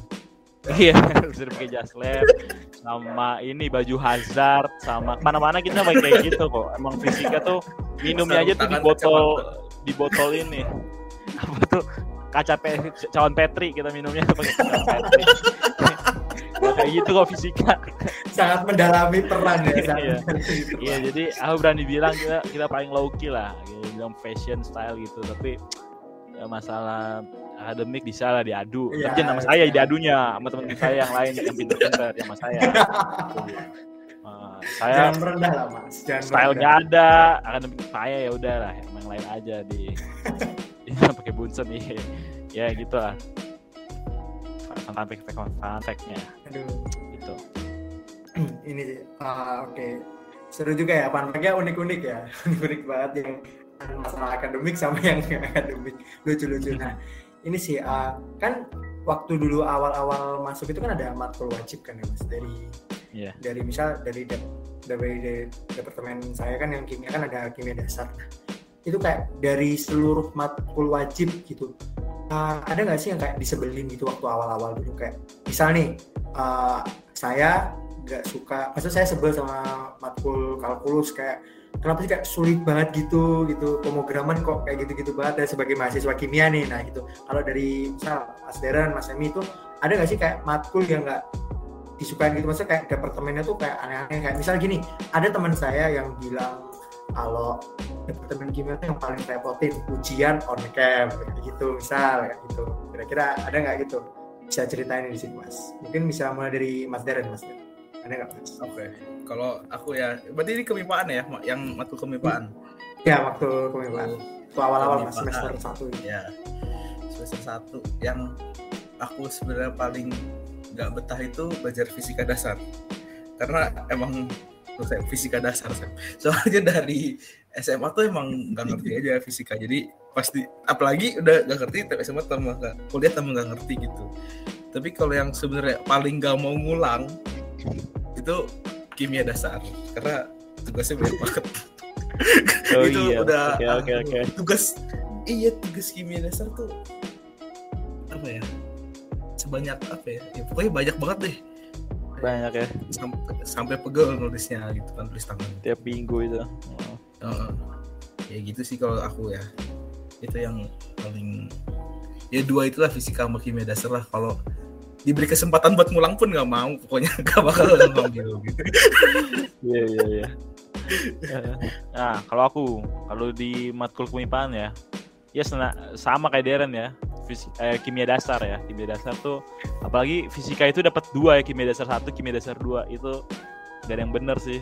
Iya, bisa pakai jas lab sama ini baju hazard sama mana-mana kita pakai kayak gitu kok. Emang fisika tuh minumnya aja tuh di botol di botol ini. Apa tuh? Kaca pe cawan Petri kita minumnya pakai cawan Petri kayak gitu kok fisika sangat mendalami peran ya Iya. Iya jadi aku berani bilang kita kita paling low key lah, gitu, bilang fashion style gitu. Tapi ya, masalah akademik bisa lah diadu. Iya, Tapi sama saya diadunya sama teman-teman saya yang lain yang pintar-pintar sama saya. Uh, saya jangan merendah lah mas jangan style nggak ada, akademik saya ya udah lah, yang lain aja di pakai bunsen nih. Ya gitu lah. Fun fact-nya aduh. Gitu. ini ah, oke. Seru juga ya panpaknya unik-unik ya. Unik-unik banget yang masalah akademik sama yang akademik. Lucu-lucu nah ini sih ah, kan waktu dulu awal-awal masuk itu kan ada matkul wajib kan ya mas? Dari Iya. dari misal dari dari, dari departemen saya kan yang kimia kan ada kimia dasar. Nah itu kayak dari seluruh matkul wajib gitu. Ah, ada nggak sih yang kayak disebelin gitu waktu awal-awal dulu kayak misal nih ah, saya nggak suka maksud saya sebel sama matkul kalkulus kayak kenapa sih kayak sulit banget gitu gitu pemrograman kok kayak gitu-gitu banget dan sebagai mahasiswa kimia nih nah gitu. Kalau dari misal Mas Deren Mas Emi itu ada nggak sih kayak matkul yang nggak disukain gitu? Maksudnya kayak departemennya tuh kayak aneh-aneh kayak misal gini ada teman saya yang bilang kalau departemen kimia tuh yang paling repotin ujian on cam gitu misal kayak gitu kira-kira ada nggak gitu bisa ceritain di sini mas mungkin bisa mulai dari Mas Deren Mas Deren ada nggak mas Oke. Kalau aku ya, berarti ini kemipaan ya, yang matkul kemipaan. ya waktu kemimpinan waktu awal-awal mas Kemipaan. semester satu Ya. Semester satu yang aku sebenarnya paling nggak betah itu belajar fisika dasar. Karena emang menurut saya fisika dasar Sam. soalnya dari SMA tuh emang nggak ngerti aja fisika jadi pasti apalagi udah nggak ngerti tapi SMA tambah nggak kuliah tambah nggak ngerti gitu tapi kalau yang sebenarnya paling nggak mau ngulang itu kimia dasar karena tugasnya banyak banget Oh itu iya. udah Oke oke aduh, oke. tugas iya tugas kimia dasar tuh apa ya sebanyak apa ya, ya pokoknya banyak banget deh Banyak ya sampai sampai pegel nulisnya gitu kan tulis tangan tiap minggu itu. Oh. Heeh. ya gitu sih kalau aku ya itu yang paling ya dua itulah fisika sama kimia dasar lah kalau diberi kesempatan buat ngulang pun nggak mau pokoknya nggak bakal ngambil gitu Iya iya iya. Nah, kalau aku, kalau di matkul kemipaan ya, ya sama kayak Deren ya, Fisi- eh, kimia dasar ya, kimia dasar tuh, apalagi fisika itu dapat dua ya, kimia dasar satu, kimia dasar dua. Itu gak ada yang bener sih.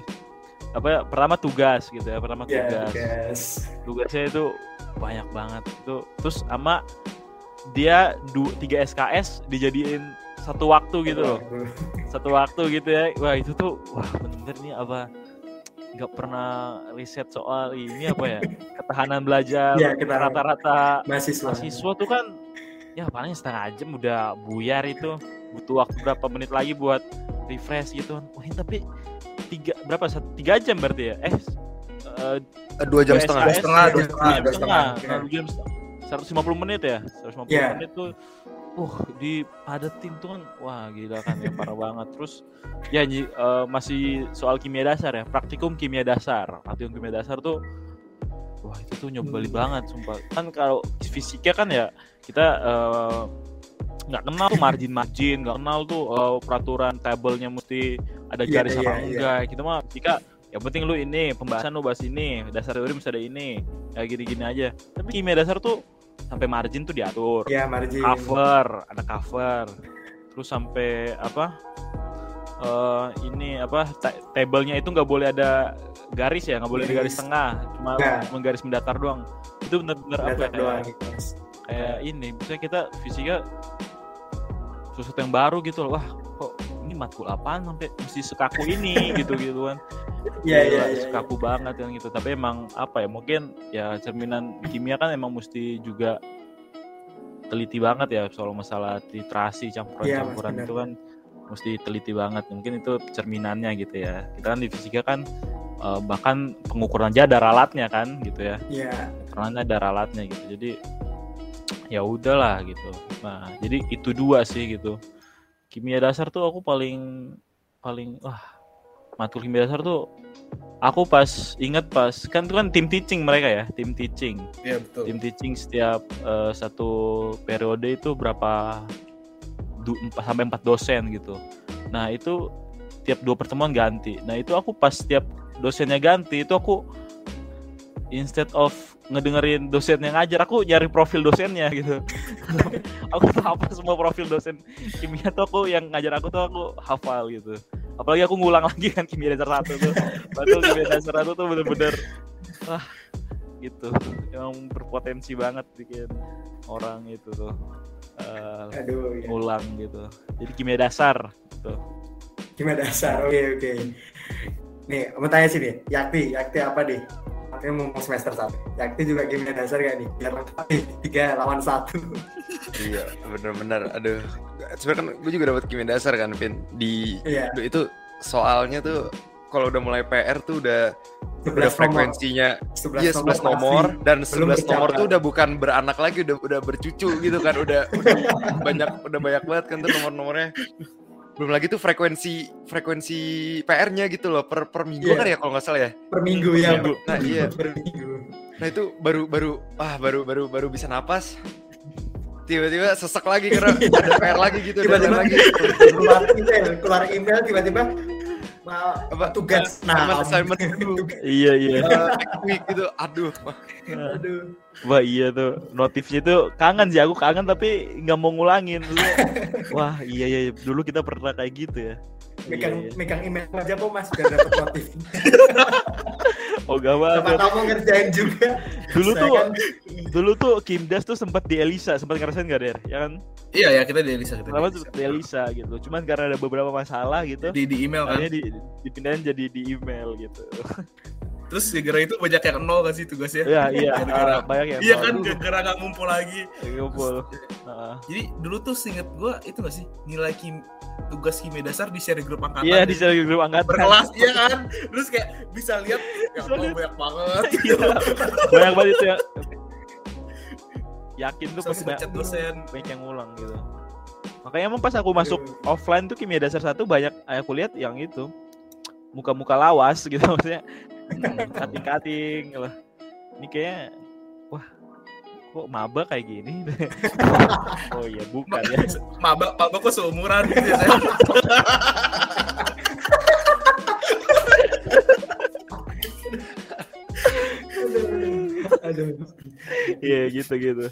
Apa ya, pertama tugas gitu ya, pertama ya tugas, guys tugasnya itu banyak banget. Itu, terus sama dia du, 3 SKS dijadiin satu waktu gitu loh. Satu waktu. Gitu ya. Wah itu tuh wah bener nih apa nggak pernah riset soal ini apa ya ketahanan belajar ketahanan. rata-rata mahasiswa. mahasiswa tuh kan ya paling setengah jam udah buyar itu. Butuh waktu berapa menit lagi buat refresh gitu. Wah tapi tiga berapa? Satu tiga jam berarti ya? Eh eh, Eh, dua jam setengah. Dua setengah, dua setengah, jam dua setengah. dua jam setengah. 150 menit ya? 150 Iya. menit tuh uh dipadetin tuh kan wah gila kan ya parah banget. Terus ya eh, masih soal kimia dasar ya. Praktikum kimia dasar. Praktikum kimia dasar tuh wah itu tuh nyebeli Hmm. banget sumpah. Kan kalau fisika kan ya kita eh, nggak kenal tuh margin margin nggak kenal tuh eh, peraturan tabelnya mesti ada Iya, garis iya, apa iya. enggak. Kita mah jika yang penting lu ini pembahasan lu bahas ini dasar teori mesti ada ini. Ya gini-gini aja. Tapi kimia dasar tuh sampai margin tuh diatur. Ya margin. Cover ada cover. Terus sampai apa eh ini apa ta- tabelnya itu nggak boleh ada garis ya nggak boleh ada garis tengah cuma Nggak. cuma garis mendatar doang itu bener-bener apa ya, doang kayak, kayak ini misalnya kita fisika sesuatu yang baru gitu loh wah kok ini matkul apaan sampai mesti sekaku ini gitu gitu kan Iya iya Gila, iya. sekaku banget kan gitu tapi emang apa ya mungkin ya cerminan kimia kan emang mesti juga teliti banget ya soal masalah titrasi Iya, campuran-campuran benar. itu kan mesti teliti banget. Mungkin itu cerminannya gitu ya. Kita kan di fisika kan eh, bahkan pengukuran aja ada ralatnya kan gitu ya. Iya. Karena ada ralatnya gitu. Jadi ya udahlah gitu. Nah jadi itu dua sih gitu. Kimia dasar tuh aku paling paling wah matkul kimia dasar tuh aku pas inget pas kan itu kan tim teaching mereka ya tim teaching. Iya betul. tim teaching setiap eh, satu periode itu berapa sampai empat dosen gitu. Nah itu tiap dua pertemuan ganti. Nah itu aku pas tiap dosennya ganti itu aku instead of ngedengerin dosen yang ngajar aku nyari profil dosennya gitu. Aku tuh hafal semua profil dosen kimia tuh aku yang ngajar aku tuh aku hafal gitu. Apalagi aku ngulang lagi kan kimia dasar satu tuh. Padahal kimia dasar satu tuh bener-bener wah gitu emang berpotensi banget bikin orang itu tuh eh, Aduh, ya. ngulang gitu jadi kimia dasar gitu Gimana dasar? Oke, oke. Nih, mau tanya sih nih. Yakti, Yakti apa nih? Yakti mau semester satu. Yakti juga gimana dasar gak nih? Biar. Tiga lawan satu. Iya, bener-bener. Aduh, sebenarnya kan gue juga dapat kimia dasar kan, Vin. Di Iya. Aduh, itu soalnya tuh kalau udah mulai PR tuh udah 11 udah nomor. frekuensinya 11 iya 11 nomor pasti. dan 11 nomor tuh udah bukan beranak lagi udah udah bercucu gitu kan udah udah banyak udah banyak banget kan tuh nomor-nomornya belum lagi tuh frekuensi frekuensi PR-nya gitu loh per per minggu Iya. kan ya kalau nggak salah ya per minggu ya. Minggu. Nah, iya. Per minggu. nah itu baru baru ah baru baru baru bisa napas tiba-tiba sesek lagi karena ada PR lagi gitu Tiba-tiba lagi keluar email, keluar email tiba-tiba Apa? tugas. Assignment nah assignment dulu. Iya iya. Gitu. Aduh aduh. Wah iya tuh. Notifnya tuh kangen sih aku kangen tapi nggak mau ngulangin. Dulu. Wah iya iya. Dulu kita pernah kayak gitu ya. Megang Iya, iya. megang email aja kok mas biar dapat notif Oh gak banget. tahu mau ngerjain juga Dulu Saya tuh kan dulu tuh Kimdas tuh sempat di Elisa sempat ngerasain gak der? Ya kan? Iya ya kita di Elisa kita. Pertama Di, tuh di Elisa gitu. Cuman karena ada beberapa masalah gitu. di, di email kan. Di, dipindahin jadi di email gitu. Terus gara itu banyak yang nol kan sih tugasnya. Iya iya. Gara-gara- ah, banyak yang Iya kan gara-gara nggak ngumpul lagi. Ngumpul. Ah. Jadi dulu tuh seinget gua itu gak sih nilai kim tugas kimia dasar di share grup angkatan. Iya ya. di share grup angkatan. berkelas iya kan. Terus kayak bisa lihat ya Allah, banyak banget. Iya. banyak banget itu ya. Yakin tuh pasti banyak, dosen. banyak yang ngulang gitu. Makanya emang pas aku masuk offline tuh kimia dasar satu banyak aku lihat yang itu muka-muka lawas gitu maksudnya kating-kating lah. Ini kayaknya wah kok maba kayak gini. oh iya bukan ya. Maba, maba kok seumuran gitu ya. saya. aduh, Iya gitu gitu.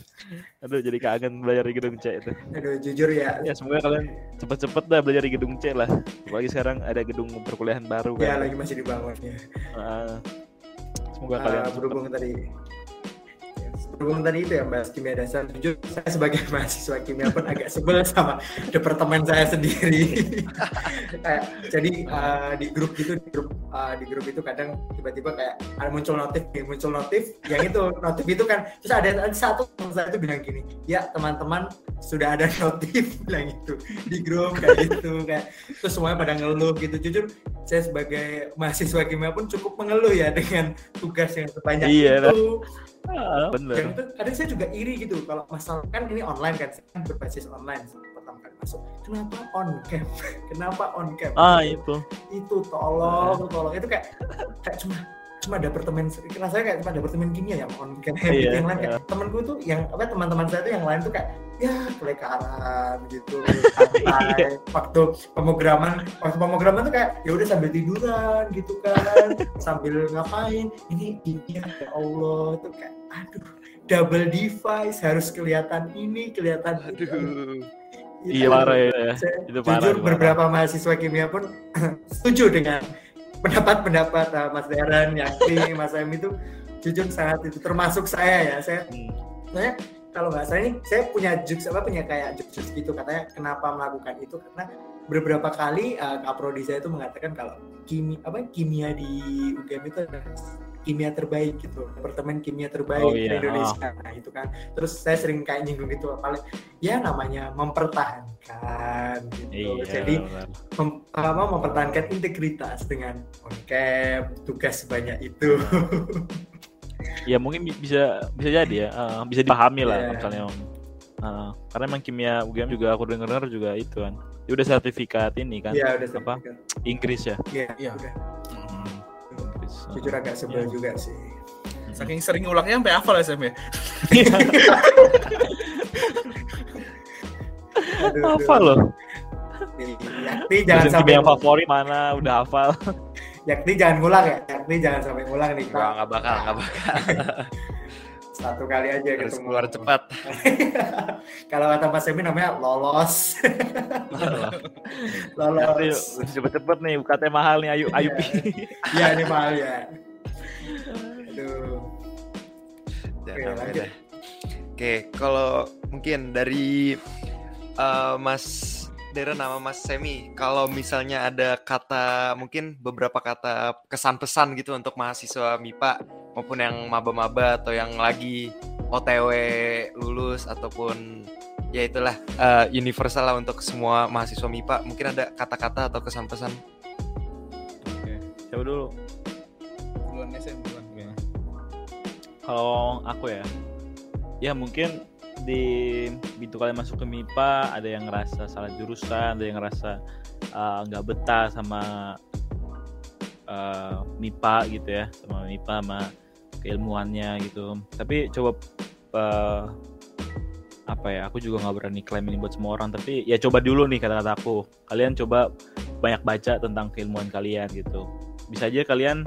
Aduh jadi kangen belajar di gedung C itu. aduh jujur ya Ya semoga kalian cepet-cepet dah belajar di gedung C lah. Apalagi sekarang ada gedung perkuliahan baru ya kan. lagi masih dibangun ya Ah, semoga Ah, kalian cepet. berhubung tadi berhubung tadi itu ya bahas kimia dasar jujur saya sebagai mahasiswa kimia pun agak sebel sama departemen saya sendiri. Kayak jadi uh, di grup gitu di grup uh, di grup itu kadang tiba-tiba kayak ada muncul notif muncul notif. Yang itu notif itu kan terus ada, ada satu teman saya itu bilang gini ya teman-teman sudah ada notif bilang gitu. Di grup kayak gitu kayak terus semuanya pada ngeluh gitu. Jujur saya sebagai mahasiswa kimia pun cukup mengeluh ya dengan tugas yang sebanyak Iya, itu Ah, dan bener. itu kadang saya juga iri gitu kalau masalah kan ini online kan saya kan berbasis online pertama kali masuk kenapa on cam kenapa on cam Ah itu. itu tolong tolong itu kayak kayak cuma cuma departemen rasanya kayak cuma departemen kimia yang on Iya, gitu yang lain kayak iya. temanku tuh yang apa teman-teman saya tuh yang lain tuh kayak ya pelekaran gitu Iya. santai waktu pemrograman waktu pemrograman tuh kayak ya udah sambil tiduran gitu kan sambil ngapain ini kimia ya Allah tuh kayak aduh double device harus kelihatan ini kelihatan itu aduh Iya parah ya. saya Itu parah. jujur beberapa mahasiswa kimia pun setuju dengan pendapat-pendapat uh, Mas Deran, Yakti, Mas Em itu jujur sangat itu termasuk saya ya. Saya Hmm. saya kalau nggak salah ini saya punya jokes apa punya kayak jokes gitu. Katanya kenapa melakukan itu? Karena beberapa kali uh, kaprodi saya itu mengatakan kalau kimia apa kimia di UGM itu kimia terbaik gitu departemen kimia terbaik Oh, di iya. Indonesia nah itu kan terus saya sering kayak nyinggung gitu paling ya namanya mempertahankan gitu Iya. jadi benar. mem- apa, mempertahankan integritas dengan on cam tugas sebanyak itu ya mungkin bi- bisa bisa jadi ya eh, bisa dipahami lah Iya. misalnya Eh, karena emang kimia UGM juga aku dengar dengar juga itu kan dia udah sertifikat ini kan ya udah apa sertifikat. Inggris ya. Iya, Iya. udah. Jujur agak sebel Iya. juga sih. Saking sering ulangnya sampai hafal ya Sam ya. Aduh. loh? Yakni jangan sampai yang favorit mana udah hafal. Yakni jangan ngulang ya. Yakni jangan sampai ngulang nih. Nggak bakal, nggak bakal. Satu kali aja Harus ketemu. keluar cepat. Kalau kata Mas Emi namanya lolos. Lolos. cepet-cepet nih UKT mahal nih Ayu Ayu. Iya ini mahal ya. Aduh. Jangan Oke, lanjut. Oke, kalau mungkin dari eh, Mas Deren sama Mas Semi, kalau misalnya ada kata, mungkin beberapa kata kesan pesan gitu untuk mahasiswa MIPA maupun yang maba-maba atau yang lagi OTW lulus ataupun ya itulah eh, universal lah untuk semua mahasiswa MIPA. Mungkin ada kata-kata atau kesan pesan. Oke, coba dulu. Ya duluan. Kalau aku ya, ya mungkin di pintu kalian masuk ke MIPA ada yang ngerasa salah jurusan, ada yang ngerasa uh, nggak betah sama uh, MIPA gitu ya, sama MIPA sama keilmuannya gitu. Tapi coba uh, apa ya? Aku juga nggak berani klaim ini buat semua orang, tapi ya coba dulu nih kata-kata aku. Kalian coba banyak baca tentang keilmuan kalian gitu. Bisa aja kalian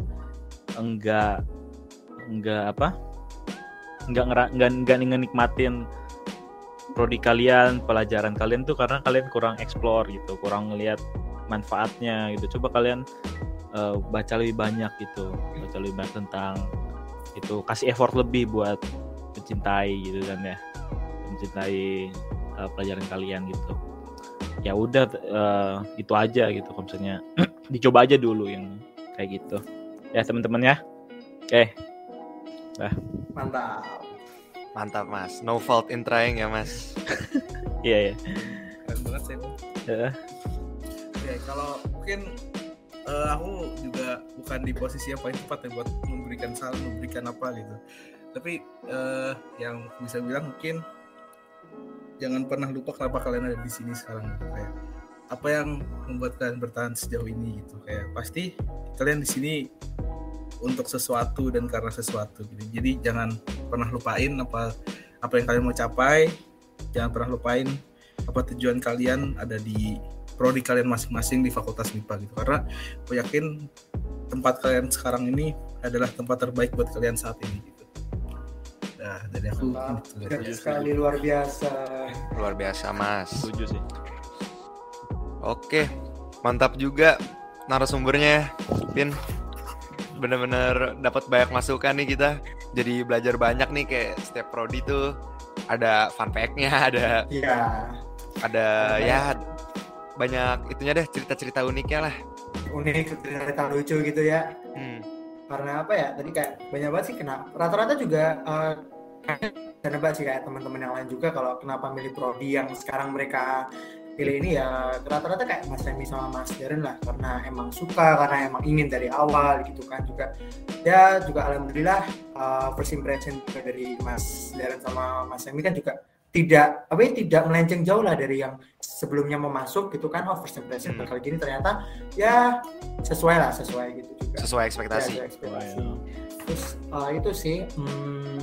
enggak enggak apa nggak ngera, nggak nggak nikmatin prodi kalian pelajaran kalian tuh karena kalian kurang explore gitu kurang ngelihat manfaatnya gitu. Coba kalian eh, baca lebih banyak gitu baca lebih banyak tentang itu kasih effort lebih buat mencintai gitu kan ya mencintai eh, pelajaran kalian gitu. Ya udah eh, itu aja gitu kalau dicoba aja dulu yang kayak gitu. Ya teman-teman ya. Oke. Mantap. Mantap Mas, no fault in trying ya Mas. iya ya Keren banget Sam. Ya. Ya kalau mungkin eh, aku juga bukan di posisi yang paling tepat ya buat memberikan saran, memberikan apa gitu. Tapi eh, yang bisa bilang mungkin jangan pernah lupa kenapa kalian ada di sini sekarang gitu kayak apa yang membuat kalian bertahan sejauh ini gitu kayak pasti kalian di sini untuk sesuatu dan karena sesuatu gitu. Jadi jangan pernah lupain apa apa yang kalian mau capai, jangan pernah lupain apa tujuan kalian ada di prodi kalian masing-masing di Fakultas MIPA gitu. Karena aku yakin tempat kalian sekarang ini adalah tempat terbaik buat kalian saat ini gitu. Nah, dari aku gitu. Keren sekali luar biasa. Luar biasa Mas. setuju sih Oke, mantap juga narasumbernya, Pin. Bener-bener dapat banyak masukan nih kita. Jadi belajar banyak nih kayak setiap prodi tuh ada fun fact-nya, ada Iya. ada ya banyak itunya deh cerita-cerita uniknya lah. Unik, cerita lucu gitu ya. Hmm. Karena apa ya? Tadi kayak banyak banget sih kenapa. Rata-rata juga eh saya nebak sih kayak teman-teman yang lain juga kalau kenapa milih prodi yang sekarang mereka pilih ini ya rata-rata kayak Mas Remy sama Mas Darren lah karena emang suka karena emang ingin dari awal gitu kan juga ya juga alhamdulillah uh, first impression juga dari Mas Darren sama Mas Remy kan juga tidak apa ya tidak melenceng jauh lah dari yang sebelumnya mau masuk gitu kan oh first impression Hmm. bakal gini ternyata ya sesuai lah sesuai gitu juga Sesuai Ya, ekspektasi. sesuai ekspektasi Oh, terus uh, itu sih hmm,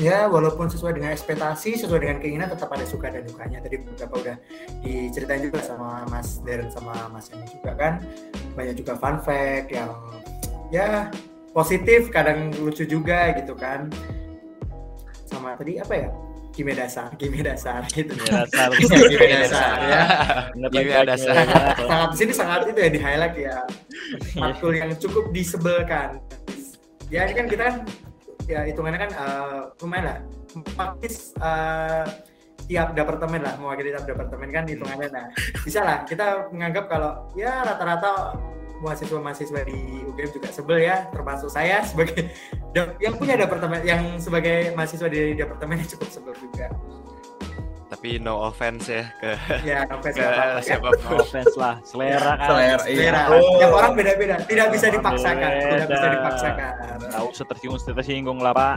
ya walaupun sesuai dengan ekspektasi sesuai dengan keinginan tetap ada suka dan dukanya tadi beberapa udah diceritain juga sama Mas Darren sama Mas Emi juga kan banyak juga fun fact yang ya positif kadang lucu juga gitu kan sama tadi apa ya Kimi dasar, Kimi dasar gitu. Ya, dasar. Kimi dasar ya. Iya, dasar. Sangat di sini sangat itu ya di highlight ya. Matkul yang cukup disebelkan. Ya ini kan kita kan ya hitungannya kan eh, lumayan lah. Praktis eh, tiap departemen lah mewakili tiap departemen kan hitungannya nah bisa lah kita menganggap kalau ya rata-rata mahasiswa-mahasiswa di UGM juga sebel ya termasuk saya sebagai yang punya departemen yang sebagai mahasiswa di departemen cukup sebel juga Tapi no offense ya ke, ya sampai ke siapa ya. No offense lah, selera kan. Selera, iya. Selera. Oh. Yang orang beda-beda, tidak bisa dipaksakan, tidak bisa dipaksakan. Nggak usah tersinggung tersinggung lah pak.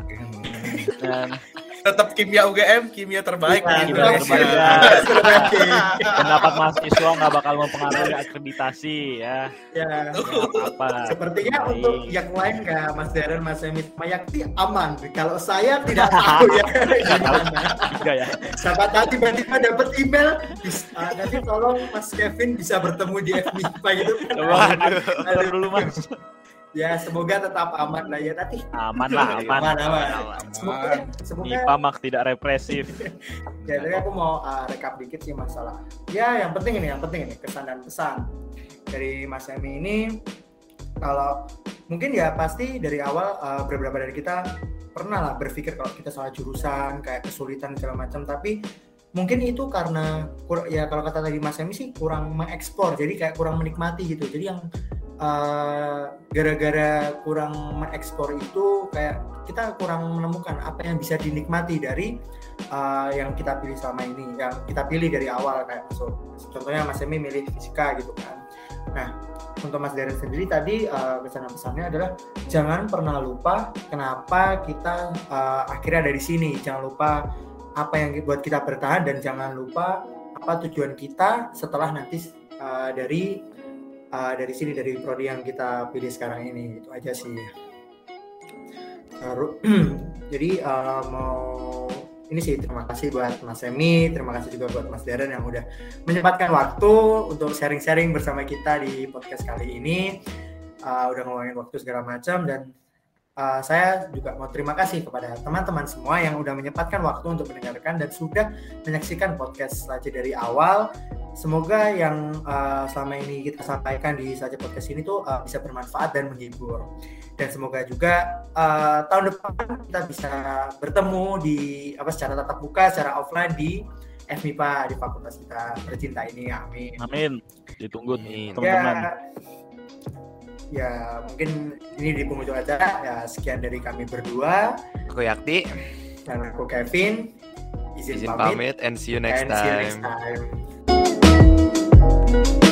Dan tetap kimia UGM kimia terbaik di Kimia terbaik. Pendapat mahasiswa nggak bakal mempengaruhi akreditasi ya. Ya. Apa-apa. Sepertinya Baik. untuk yang lain kayak Mas Darren, Mas Emit, Mayakti aman. Kalau saya tidak tahu ya gimana. Tiga ya. Siapa tahu tiba-tiba dapat email, ah, nanti tolong Mas Kevin bisa bertemu di FMIPA gitu. Waduh, dulu mas. Ya semoga tetap aman lah ya nanti. Aman lah, aman. Aman, aman. Semoga, semoga MIPA mak tidak represif. ya jadi aku mau uh, rekap dikit sih masalah. Ya yang penting ini, yang penting ini kesan dan pesan dari Mas Emi ini. Kalau mungkin ya pasti dari awal uh, beberapa dari kita pernah lah berpikir kalau kita salah jurusan kayak kesulitan segala macam tapi mungkin itu karena ya kalau kata tadi Mas Emi sih kurang mengeksplor jadi kayak kurang menikmati gitu jadi yang uh, gara-gara kurang mengeksplor itu kayak kita kurang menemukan apa yang bisa dinikmati dari uh, yang kita pilih selama ini yang kita pilih dari awal kayak masuk contohnya Mas Emi milih fisika gitu kan. Nah untuk Mas Darren sendiri tadi uh, pesan-pesannya adalah jangan pernah lupa kenapa kita uh, akhirnya ada di sini. Jangan lupa apa yang buat kita bertahan dan jangan lupa apa tujuan kita setelah nanti uh, dari uh, dari sini dari prodi yang kita pilih sekarang ini itu aja sih Lalu, jadi uh, mau ini sih terima kasih buat Mas Emi, terima kasih juga buat Mas Darren yang udah menyempatkan waktu untuk sharing-sharing bersama kita di podcast kali ini. Uh, udah ngomongin waktu segala macam dan uh, saya juga mau terima kasih kepada teman-teman semua yang udah menyempatkan waktu untuk mendengarkan dan sudah menyaksikan podcast Saja dari awal. Semoga yang uh, selama ini kita sampaikan di Saja Podcast ini tuh uh, bisa bermanfaat dan menghibur. Dan semoga juga uh, tahun depan kita bisa bertemu di apa secara tatap muka, secara offline di FMIPA di fakultas kita tercinta ini. Amin. Amin. Ditunggu Amin. teman-teman. Ya, ya mungkin ini di penghujung acara ya sekian dari kami berdua Aku Yakti, dan aku Kevin izin, izin pamit, pamit and see you next and see you next time. Time.